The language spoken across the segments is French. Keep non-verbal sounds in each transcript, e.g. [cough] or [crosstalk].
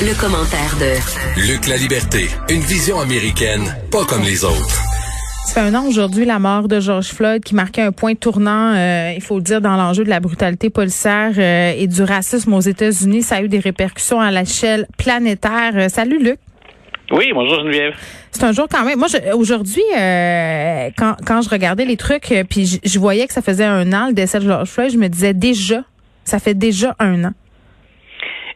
Le commentaire de Luc La Liberté, une vision américaine, pas comme les autres. Ça fait un an aujourd'hui la mort de George Floyd qui marquait un point tournant, euh, il faut le dire, dans l'enjeu de la brutalité policière euh, et du racisme aux États-Unis. Ça a eu des répercussions à l'échelle planétaire. Euh, salut Luc. Oui, bonjour Geneviève. C'est un jour quand même. Moi, aujourd'hui, quand, quand je regardais les trucs, puis je, voyais que ça faisait un an le décès de George Floyd, je me disais déjà, ça fait déjà un an.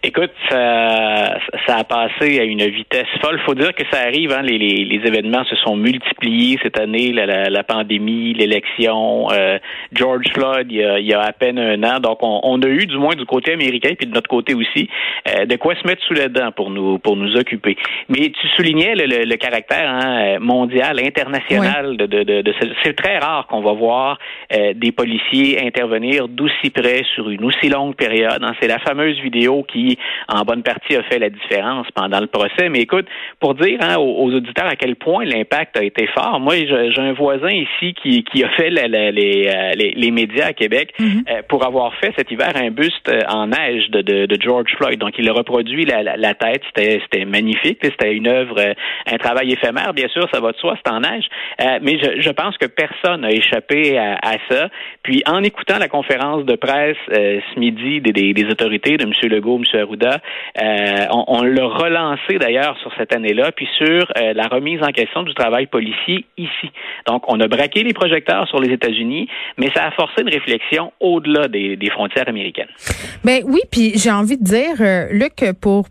Écoute, ça, ça a passé à une vitesse folle. faut dire que ça arrive, hein, les, les, les, événements se sont multipliés cette année, la, la, pandémie, l'élection, euh, George Floyd, il y, a, il y, a, à peine un an. Donc, on, on, a eu, du moins du côté américain, puis de notre côté aussi, euh, de quoi se mettre sous les dents pour nous pour nous occuper. Mais tu soulignais le, le, caractère hein, mondial, international de, de, de, de c'est très rare qu'on va voir euh, des policiers intervenir d'aussi près sur une aussi longue période. Hein. C'est la fameuse vidéo qui en bonne partie, a fait la différence pendant le procès. Mais écoute, pour dire hein, aux, auditeurs à quel point l'impact a été fort, moi, j'ai un voisin ici qui, qui a fait euh, les, les, médias à Québec mhm. euh, pour avoir fait cet hiver un buste euh, en neige de, de, George Floyd. Donc, il a reproduit la, la, tête. C'était magnifique. C'était une œuvre, un travail éphémère, bien sûr, ça va de soi, c'est en neige. mais je, je, pense que personne n'a échappé à, à, ça. Puis, en écoutant la conférence de presse ce midi des, des, des autorités de M. Legault, M. Euh, on, l'a relancé d'ailleurs sur cette année-là, puis sur euh, la remise en question du travail policier ici. Donc, on a braqué les projecteurs sur les États-Unis, mais ça a forcé une réflexion au-delà des, frontières américaines. Ben oui, puis j'ai envie de dire, euh, Luc, pour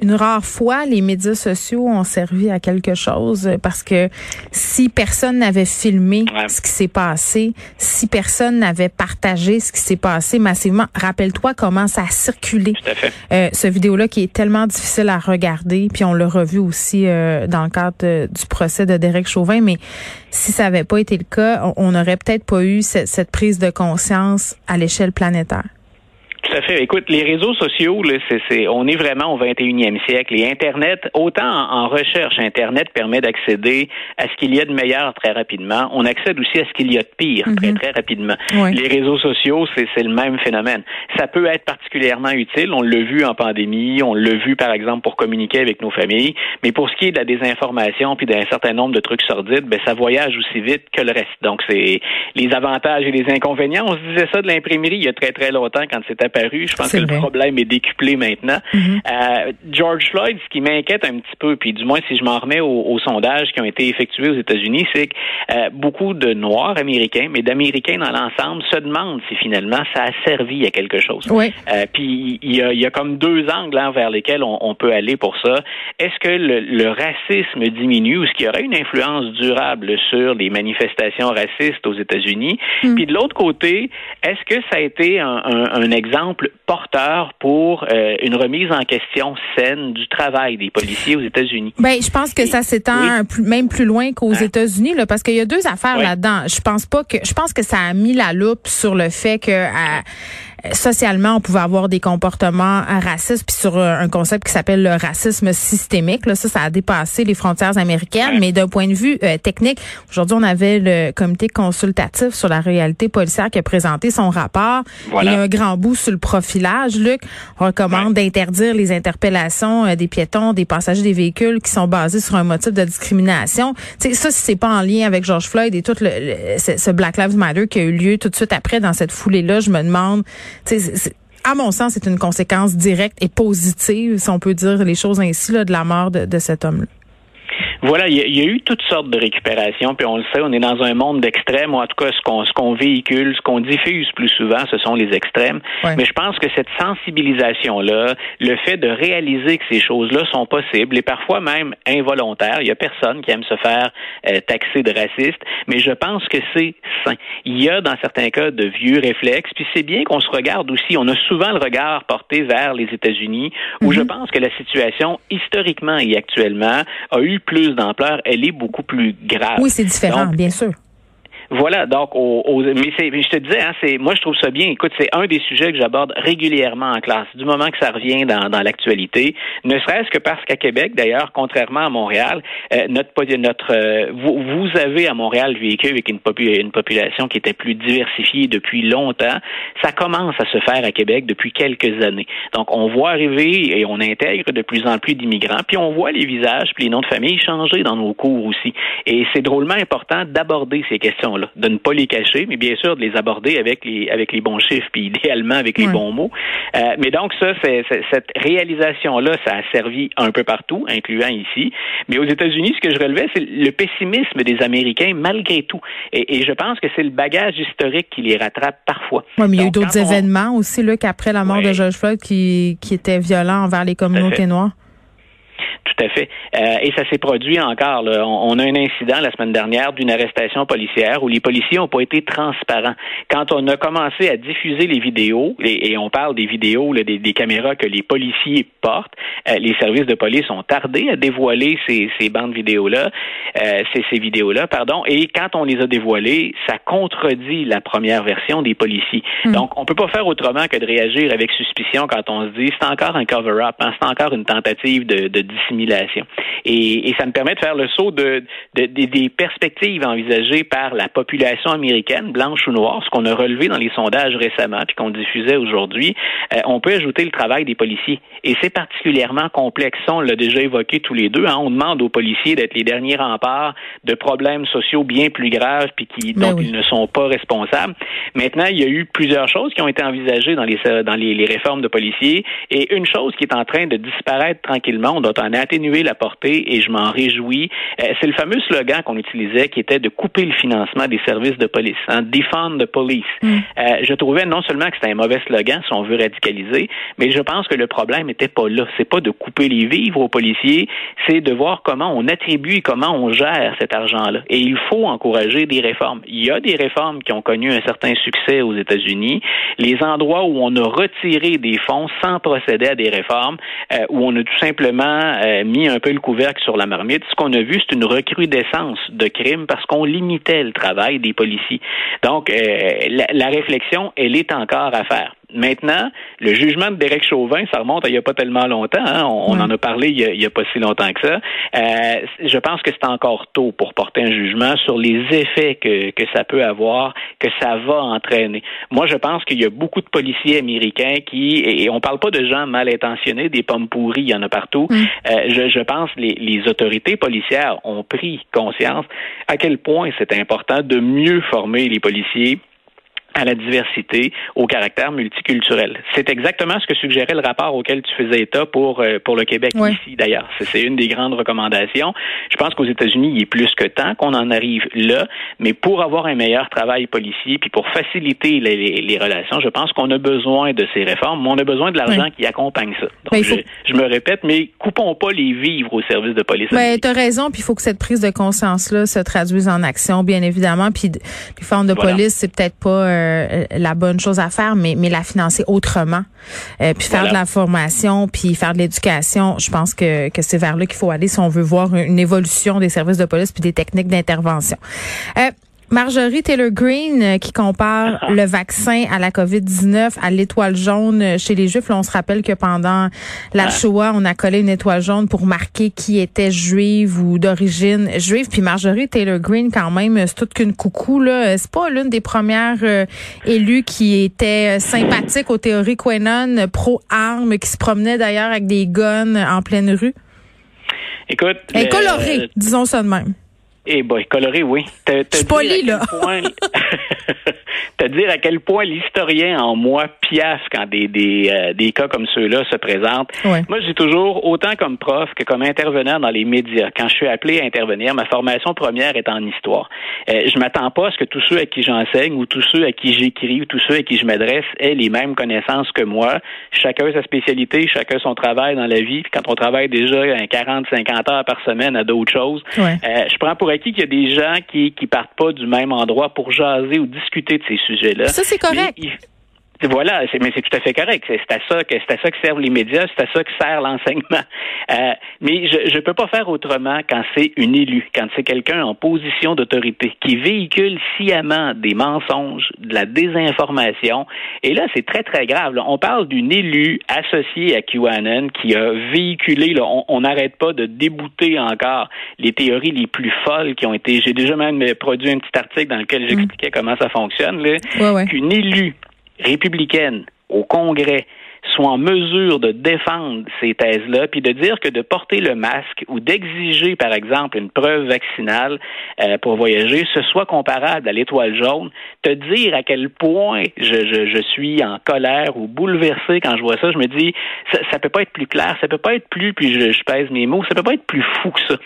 une rare fois, les médias sociaux ont servi à quelque chose parce que si personne n'avait filmé ce qui s'est passé, si personne n'avait partagé ce qui s'est passé massivement, rappelle-toi comment ça a circulé. Euh, ce vidéo-là qui est tellement difficile à regarder, puis on l'a revu aussi euh, dans le cadre du procès de Derek Chauvin, mais si ça n'avait pas été le cas, on n'aurait peut-être pas eu cette prise de conscience à l'échelle planétaire. Tout à fait. Écoute, les réseaux sociaux, là, c'est, on est vraiment au 21e siècle. Et Internet, autant en, recherche, Internet permet d'accéder à ce qu'il y a de meilleur très rapidement. On accède aussi à ce qu'il y a de pire très, mhm. très rapidement. Les réseaux sociaux, c'est, c'est le même phénomène. Ça peut être particulièrement utile. On l'a vu en pandémie. On l'a vu, par exemple, pour communiquer avec nos familles. Mais pour ce qui est de la désinformation puis d'un certain nombre de trucs sordides, ben, ça voyage aussi vite que le reste. Donc, c'est les avantages et les inconvénients. On se disait ça de l'imprimerie il y a très, très longtemps quand c'était je pense que le problème est décuplé maintenant. Mm-hmm. Euh, George Floyd, ce qui m'inquiète un petit peu, puis du moins si je m'en remets aux, sondages qui ont été effectués aux États-Unis, c'est que euh, beaucoup de Noirs américains, mais d'Américains dans l'ensemble, se demandent si finalement ça a servi à quelque chose. Euh, puis il y a, comme deux angles hein, vers lesquels on, peut aller pour ça. Est-ce que le, racisme diminue ou est-ce qu'il y aurait une influence durable sur les manifestations racistes aux États-Unis? Mm. Puis de l'autre côté, est-ce que ça a été un exemple porteur pour euh, une remise en question saine du travail des policiers aux États-Unis. Ben, je pense que ça s'étend même plus loin qu'aux hein? États-Unis, là, parce qu'il y a deux affaires là-dedans. Je pense pas que, je pense que ça a mis la loupe sur le fait que socialement, on pouvait avoir des comportements racistes, puis sur euh, un concept qui s'appelle le racisme systémique. Là, ça, ça a dépassé les frontières américaines, mais d'un point de vue euh, technique, aujourd'hui, on avait le comité consultatif sur la réalité policière qui a présenté son rapport. Il y a un grand bout sur le profilage. Luc recommande d'interdire les interpellations euh, des piétons, des passagers des véhicules qui sont basés sur un motif de discrimination. sais, ça, si c'est pas en lien avec George Floyd et tout le, ce Black Lives Matter qui a eu lieu tout de suite après dans cette foulée-là, je me demande à mon sens, c'est une conséquence directe et positive, si on peut dire les choses ainsi, là, de la mort de, de cet homme-là. Voilà, il y, a, eu toutes sortes de récupérations, puis on le sait, on est dans un monde d'extrêmes, ou en tout cas, ce qu'on ce qu'on véhicule, ce qu'on diffuse plus souvent, ce sont les extrêmes. Mais je pense que cette sensibilisation-là, le fait de réaliser que ces choses-là sont possibles, et parfois même involontaires, il y a personne qui aime se faire euh, taxer de raciste, mais je pense que c'est sain. Il y a dans certains cas de vieux réflexes, puis c'est bien qu'on se regarde aussi. On a souvent le regard porté vers les États-Unis, où je mhm. pense que la situation, historiquement et actuellement, a eu plus d'ampleur, elle est beaucoup plus grave. Oui, c'est différent, bien sûr. Voilà, donc, mais, c'est, je te disais, hein, c'est, moi je trouve ça bien. Écoute, c'est un des sujets que j'aborde régulièrement en classe, du moment que ça revient dans, l'actualité, ne serait-ce que parce qu'à Québec, d'ailleurs, contrairement à Montréal, euh, notre, notre euh, vous, vous, avez à Montréal vécu avec une, une population qui était plus diversifiée depuis longtemps. Ça commence à se faire à Québec depuis quelques années. Donc, on voit arriver et on intègre de plus en plus d'immigrants, puis on voit les visages, puis les noms de famille changer dans nos cours aussi. Et c'est drôlement important d'aborder ces questions-là, de ne pas les cacher, mais bien sûr de les aborder avec les avec les bons chiffres, puis idéalement avec les bons mots. Euh, mais donc ça, c'est, cette réalisation-là, ça a servi un peu partout, incluant ici. Mais aux États-Unis, ce que je relevais, c'est le pessimisme des Américains malgré tout. Et, je pense que c'est le bagage historique qui les rattrape parfois. Oui, mais il y a eu d'autres événements aussi, là, qu'après la mort de George Floyd qui, qui était violent envers les communautés noires. Tout à fait. Euh, et ça s'est produit encore. On, a un incident la semaine dernière d'une arrestation policière où les policiers n'ont pas été transparents. Quand on a commencé à diffuser les vidéos, et, on parle des vidéos, des, caméras que les policiers portent, euh, les services de police ont tardé à dévoiler ces, bandes vidéos-là, euh, ces, ces vidéos-là, pardon. Et quand on les a dévoilées, ça contredit la première version des policiers. Hmm. Donc, on peut pas faire autrement que de réagir avec suspicion quand on se dit c'est encore un cover-up, hein, c'est encore une tentative de, de et, ça me permet de faire le saut de, des perspectives envisagées par la population américaine, blanche ou noire, ce qu'on a relevé dans les sondages récemment, puis qu'on diffusait aujourd'hui. Euh, on peut ajouter le travail des policiers. Et c'est particulièrement complexe. on l'a déjà évoqué tous les deux. Hein. On demande aux policiers d'être les derniers remparts de problèmes sociaux bien plus graves, puis qui, ben dont ils ne sont pas responsables. Maintenant, il y a eu plusieurs choses qui ont été envisagées dans les, dans les, les réformes de policiers. Et une chose qui est en train de disparaître tranquillement, on doit en atténuer la portée et je m'en réjouis. Euh, c'est le fameux slogan qu'on utilisait qui était de couper le financement des services de police, hein, defund the police. Mm. Euh, je trouvais non seulement que c'était un mauvais slogan si on veut radicaliser, mais je pense que le problème n'était pas là. C'est pas de couper les vivres aux policiers, c'est de voir comment on attribue et comment on gère cet argent-là. Et il faut encourager des réformes. Il y a des réformes qui ont connu un certain succès aux États-Unis. Les endroits où on a retiré des fonds sans procéder à des réformes, euh, où on a tout simplement euh, mis un peu le couvercle sur la marmite, ce qu'on a vu, c'est une recrudescence de crimes parce qu'on limitait le travail des policiers. Donc, euh, la, réflexion, elle est encore à faire. Maintenant, le jugement de Derek Chauvin, ça remonte à il n'y a pas tellement longtemps. Hein. On, en a parlé il n'y a, pas si longtemps que ça. Euh, je pense que c'est encore tôt pour porter un jugement sur les effets que, que ça peut avoir, que ça va entraîner. Moi, je pense qu'il y a beaucoup de policiers américains qui, et on parle pas de gens mal intentionnés, des pommes pourries, il y en a partout. Euh, je, je pense que les, les autorités policières ont pris conscience à quel point c'est important de mieux former les policiers à la diversité, au caractère multiculturel. C'est exactement ce que suggérait le rapport auquel tu faisais état pour euh, pour le Québec ici d'ailleurs. C'est une des grandes recommandations. Je pense qu'aux États-Unis, il est plus que temps qu'on en arrive là, mais pour avoir un meilleur travail policier puis pour faciliter les, les, relations, je pense qu'on a besoin de ces réformes, mais on a besoin de l'argent qui accompagne ça. Donc, je, je, me répète, mais coupons pas les vivres au service de police. Ben, tu as raison, puis il faut que cette prise de conscience là se traduise en action bien évidemment, puis les formes de police, c'est peut-être pas euh, euh, la bonne chose à faire, mais, mais la financer autrement. Euh, puis faire de la formation, puis faire de l'éducation. Je pense que, que c'est vers là qu'il faut aller si on veut voir une évolution des services de police puis des techniques d'intervention. Euh, Marjorie Taylor Greene euh, qui compare le vaccin à la COVID-19 à l'étoile jaune euh, chez les Juifs. Là, on se rappelle que pendant la Shoah, on a collé une étoile jaune pour marquer qui était juive ou d'origine juive. Puis Marjorie Taylor Greene, quand même, c'est toute qu'une coucou. Là. C'est pas l'une des premières euh, élues qui était sympathique aux théories Quenon, pro-armes, qui se promenait d'ailleurs avec des guns en pleine rue. Écoute. Elle est colorée, disons ça de même. Eh boy, coloré, oui. Je suis poli, là. [laughs] [laughs] dire à quel point l'historien en moi piaffe quand des, des, euh, des cas comme ceux-là se présentent. Moi, j'ai toujours, autant comme prof que comme intervenant dans les médias, quand je suis appelé à intervenir, ma formation première est en histoire. Euh, je m'attends pas à ce que tous ceux à qui j'enseigne ou tous ceux à qui j'écris ou tous ceux à qui je m'adresse aient les mêmes connaissances que moi. Chacun sa spécialité, chacun son travail dans la vie. Puis quand on travaille déjà 40, 50 heures par semaine à d'autres choses, euh, je prends pour acquis qu'il y a des gens qui qui partent pas du même endroit pour jaser ou discuter de ces Ça, c'est correct. Voilà, mais c'est tout à fait correct. C'est à ça que c'est à ça que servent les médias, c'est à ça que sert l'enseignement. [laughs] Euh, mais je ne peux pas faire autrement quand c'est une élue, quand c'est quelqu'un en position d'autorité qui véhicule sciemment des mensonges, de la désinformation. Et là, c'est très très grave. On parle d'une élue associée à QAnon qui a véhiculé. on n'arrête pas de débouter encore les théories les plus folles qui ont été. J'ai déjà même produit un petit article dans lequel j'expliquais comment ça fonctionne. Là, Qu'une élue républicaine au Congrès soit en mesure de défendre ces thèses-là, puis de dire que de porter le masque ou d'exiger, par exemple, une preuve vaccinale euh, pour voyager, ce soit comparable à l'étoile jaune, te dire à quel point je, je, je, suis en colère ou bouleversé quand je vois ça, je me dis, ça, ça peut pas être plus clair, ça peut pas être plus, puis je, je pèse mes mots, ça peut pas être plus fou que ça.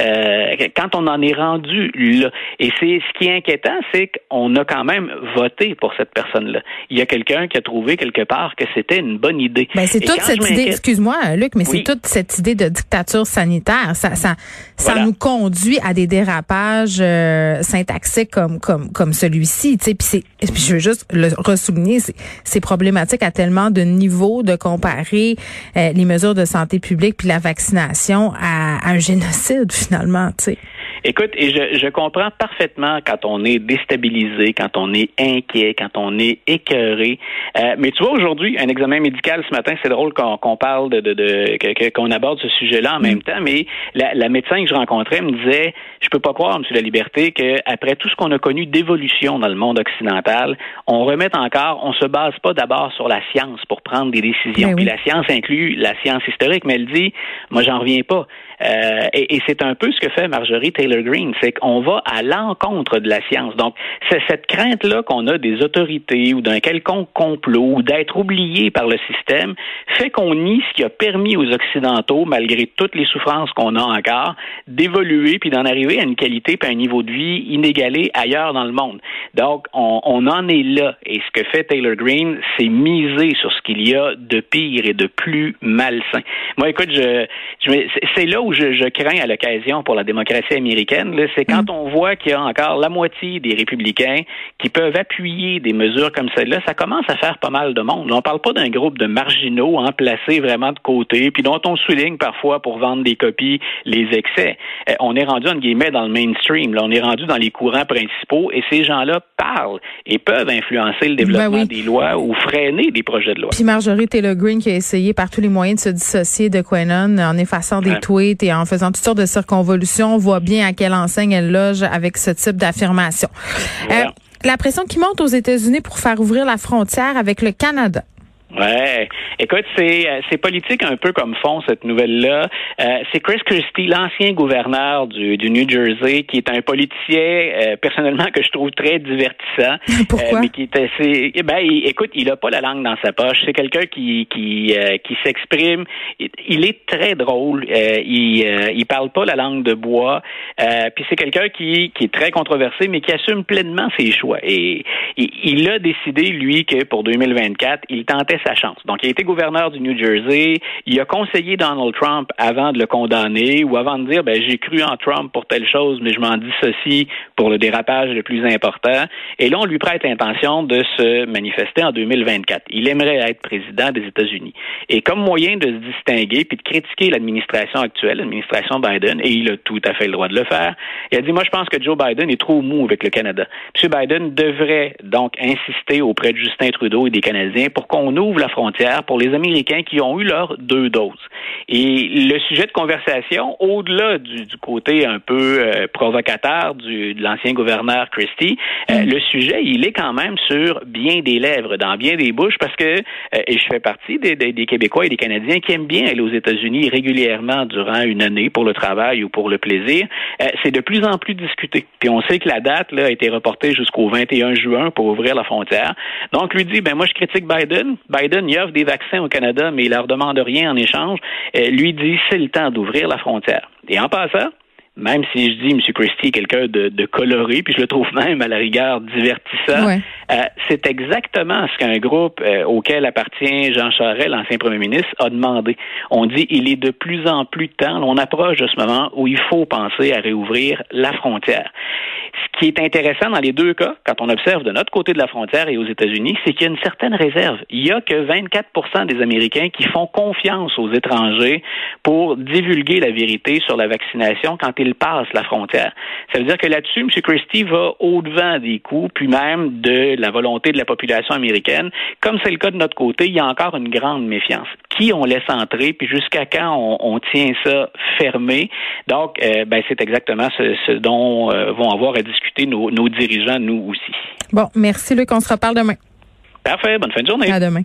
Euh, quand on en est rendu là, et c'est ce qui est inquiétant, c'est qu'on a quand même voté pour cette personne-là. Il y a quelqu'un qui a trouvé quelque part que c'était une bonne idée. Ben, c'est toute cette idée, excuse-moi, Luc, mais c'est toute cette idée de dictature sanitaire. Ça, ça, ça nous conduit à des dérapages euh, syntaxiques comme, comme, comme celui-ci. Puis je veux juste le ressouligner, c'est problématique à tellement de niveaux de comparer euh, les mesures de santé publique puis la vaccination à, à un génocide finalement. Tu sais. Écoute, et je, je, comprends parfaitement quand on est déstabilisé, quand on est inquiet, quand on est écœuré. Euh, mais tu vois, aujourd'hui, un examen médical ce matin, c'est drôle qu'on parle de, de, de qu'on aborde ce sujet-là en mm. même temps, mais la, la, médecin que je rencontrais me disait, je peux pas croire, Monsieur La Liberté, qu'après tout ce qu'on a connu d'évolution dans le monde occidental, on remet encore, on se base pas d'abord sur la science pour prendre des décisions. Ben Puis la science inclut la science historique, mais elle dit, moi j'en reviens pas. Euh, et, et c'est un peu ce que fait Marjorie Taylor Greene, c'est qu'on va à l'encontre de la science. Donc, c'est cette crainte-là qu'on a des autorités ou d'un quelconque complot ou d'être oublié par le système fait qu'on nie ce qui a permis aux Occidentaux, malgré toutes les souffrances qu'on a encore, d'évoluer puis d'en arriver à une qualité et un niveau de vie inégalé ailleurs dans le monde. Donc, on, on en est là. Et ce que fait Taylor Greene, c'est miser sur ce qu'il y a de pire et de plus malsain. Moi, écoute, je, je c'est là où je, crains à l'occasion pour la démocratie américaine, c'est quand mm. on voit qu'il y a encore la moitié des républicains qui peuvent appuyer des mesures comme celle-là, ça commence à faire pas mal de monde. On ne parle pas d'un groupe de marginaux hein, placés vraiment de côté, puis dont on souligne parfois pour vendre des copies les excès. Euh, on est rendu, en guillemets, dans le mainstream. Là. On est rendu dans les courants principaux et ces gens-là parlent et peuvent influencer le développement ben des lois ou freiner des projets de loi. Puis Marjorie Taylor Greene qui a essayé par tous les moyens de se dissocier de Quenon en effaçant des tweets et en faisant toutes sortes de circonvolutions, on voit bien à quelle enseigne elle loge avec ce type d'affirmation. Euh, la pression qui monte aux États-Unis pour faire ouvrir la frontière avec le Canada. Ouais. Écoute, c'est euh, c'est politique un peu comme fond cette nouvelle-là. Euh, c'est Chris Christie, l'ancien gouverneur du, du New Jersey, qui est un politicien euh, personnellement que je trouve très divertissant. [laughs] Pourquoi? mais qui est assez. Eh ben, écoute, il a pas la langue dans sa poche. C'est quelqu'un qui qui qui s'exprime. Il, est très drôle. il il parle pas la langue de bois. puis c'est quelqu'un qui qui est très controversé, mais qui assume pleinement ses choix. Et il, il a décidé lui que pour 2024, il tentait sa chance. Donc, il a été gouverneur du New Jersey. Il a conseillé Donald Trump avant de le condamner ou avant de dire, ben, j'ai cru en Trump pour telle chose, mais je m'en dis ceci pour le dérapage le plus important. Et là, on lui prête l'intention de se manifester en 2024. Il aimerait être président des États-Unis. Et comme moyen de se distinguer puis de critiquer l'administration actuelle, l'administration Biden, et il a tout à fait le droit de le faire, il a dit, moi, je pense que Joe Biden est trop mou avec le Canada. M. Biden devrait donc insister auprès de Justin Trudeau et des Canadiens pour qu'on ouvre la frontière pour les Américains qui ont eu leurs deux doses. Et le sujet de conversation, au-delà du, côté un peu euh, provocateur du, de l'ancien gouverneur Christie, euh, mm. le sujet, il est quand même sur bien des lèvres, dans bien des bouches, parce que, euh, et je fais partie des, des, Québécois et des Canadiens qui aiment bien aller aux États-Unis régulièrement durant une année pour le travail ou pour le plaisir, c'est de plus en plus discuté. Puis on sait que la date là, a été reportée jusqu'au 21 juin pour ouvrir la frontière. Donc lui dit, ben moi je critique Biden, Biden, il offre des vaccins au Canada, mais il leur demande rien en échange. Euh, lui dit, c'est le temps d'ouvrir la frontière. Et en passant, même si je dis M. Christie est quelqu'un de, coloré, puis je le trouve même à la rigueur divertissant, euh, c'est exactement ce qu'un groupe euh, auquel appartient Jean Charest, l'ancien premier ministre, a demandé. On dit il est de plus en plus temps, on approche de ce moment où il faut penser à réouvrir la frontière. Ce qui est intéressant dans les deux cas, quand on observe de notre côté de la frontière et aux États-Unis, c'est qu'il y a une certaine réserve. Il y a que 24% des Américains qui font confiance aux étrangers pour divulguer la vérité sur la vaccination quand ils passent la frontière. Ça veut dire que là-dessus, M. Christie va au-devant des coups, puis même de la volonté de la population américaine. Comme c'est le cas de notre côté, il y a encore une grande méfiance. Qui on laisse entrer, puis jusqu'à quand on, tient ça fermé? Donc, euh, ben, c'est exactement ce, dont euh, vont avoir à discuter nos, nos dirigeants, nous aussi. Bon, merci Luc, on se reparle demain. Parfait, bonne fin de journée. À demain.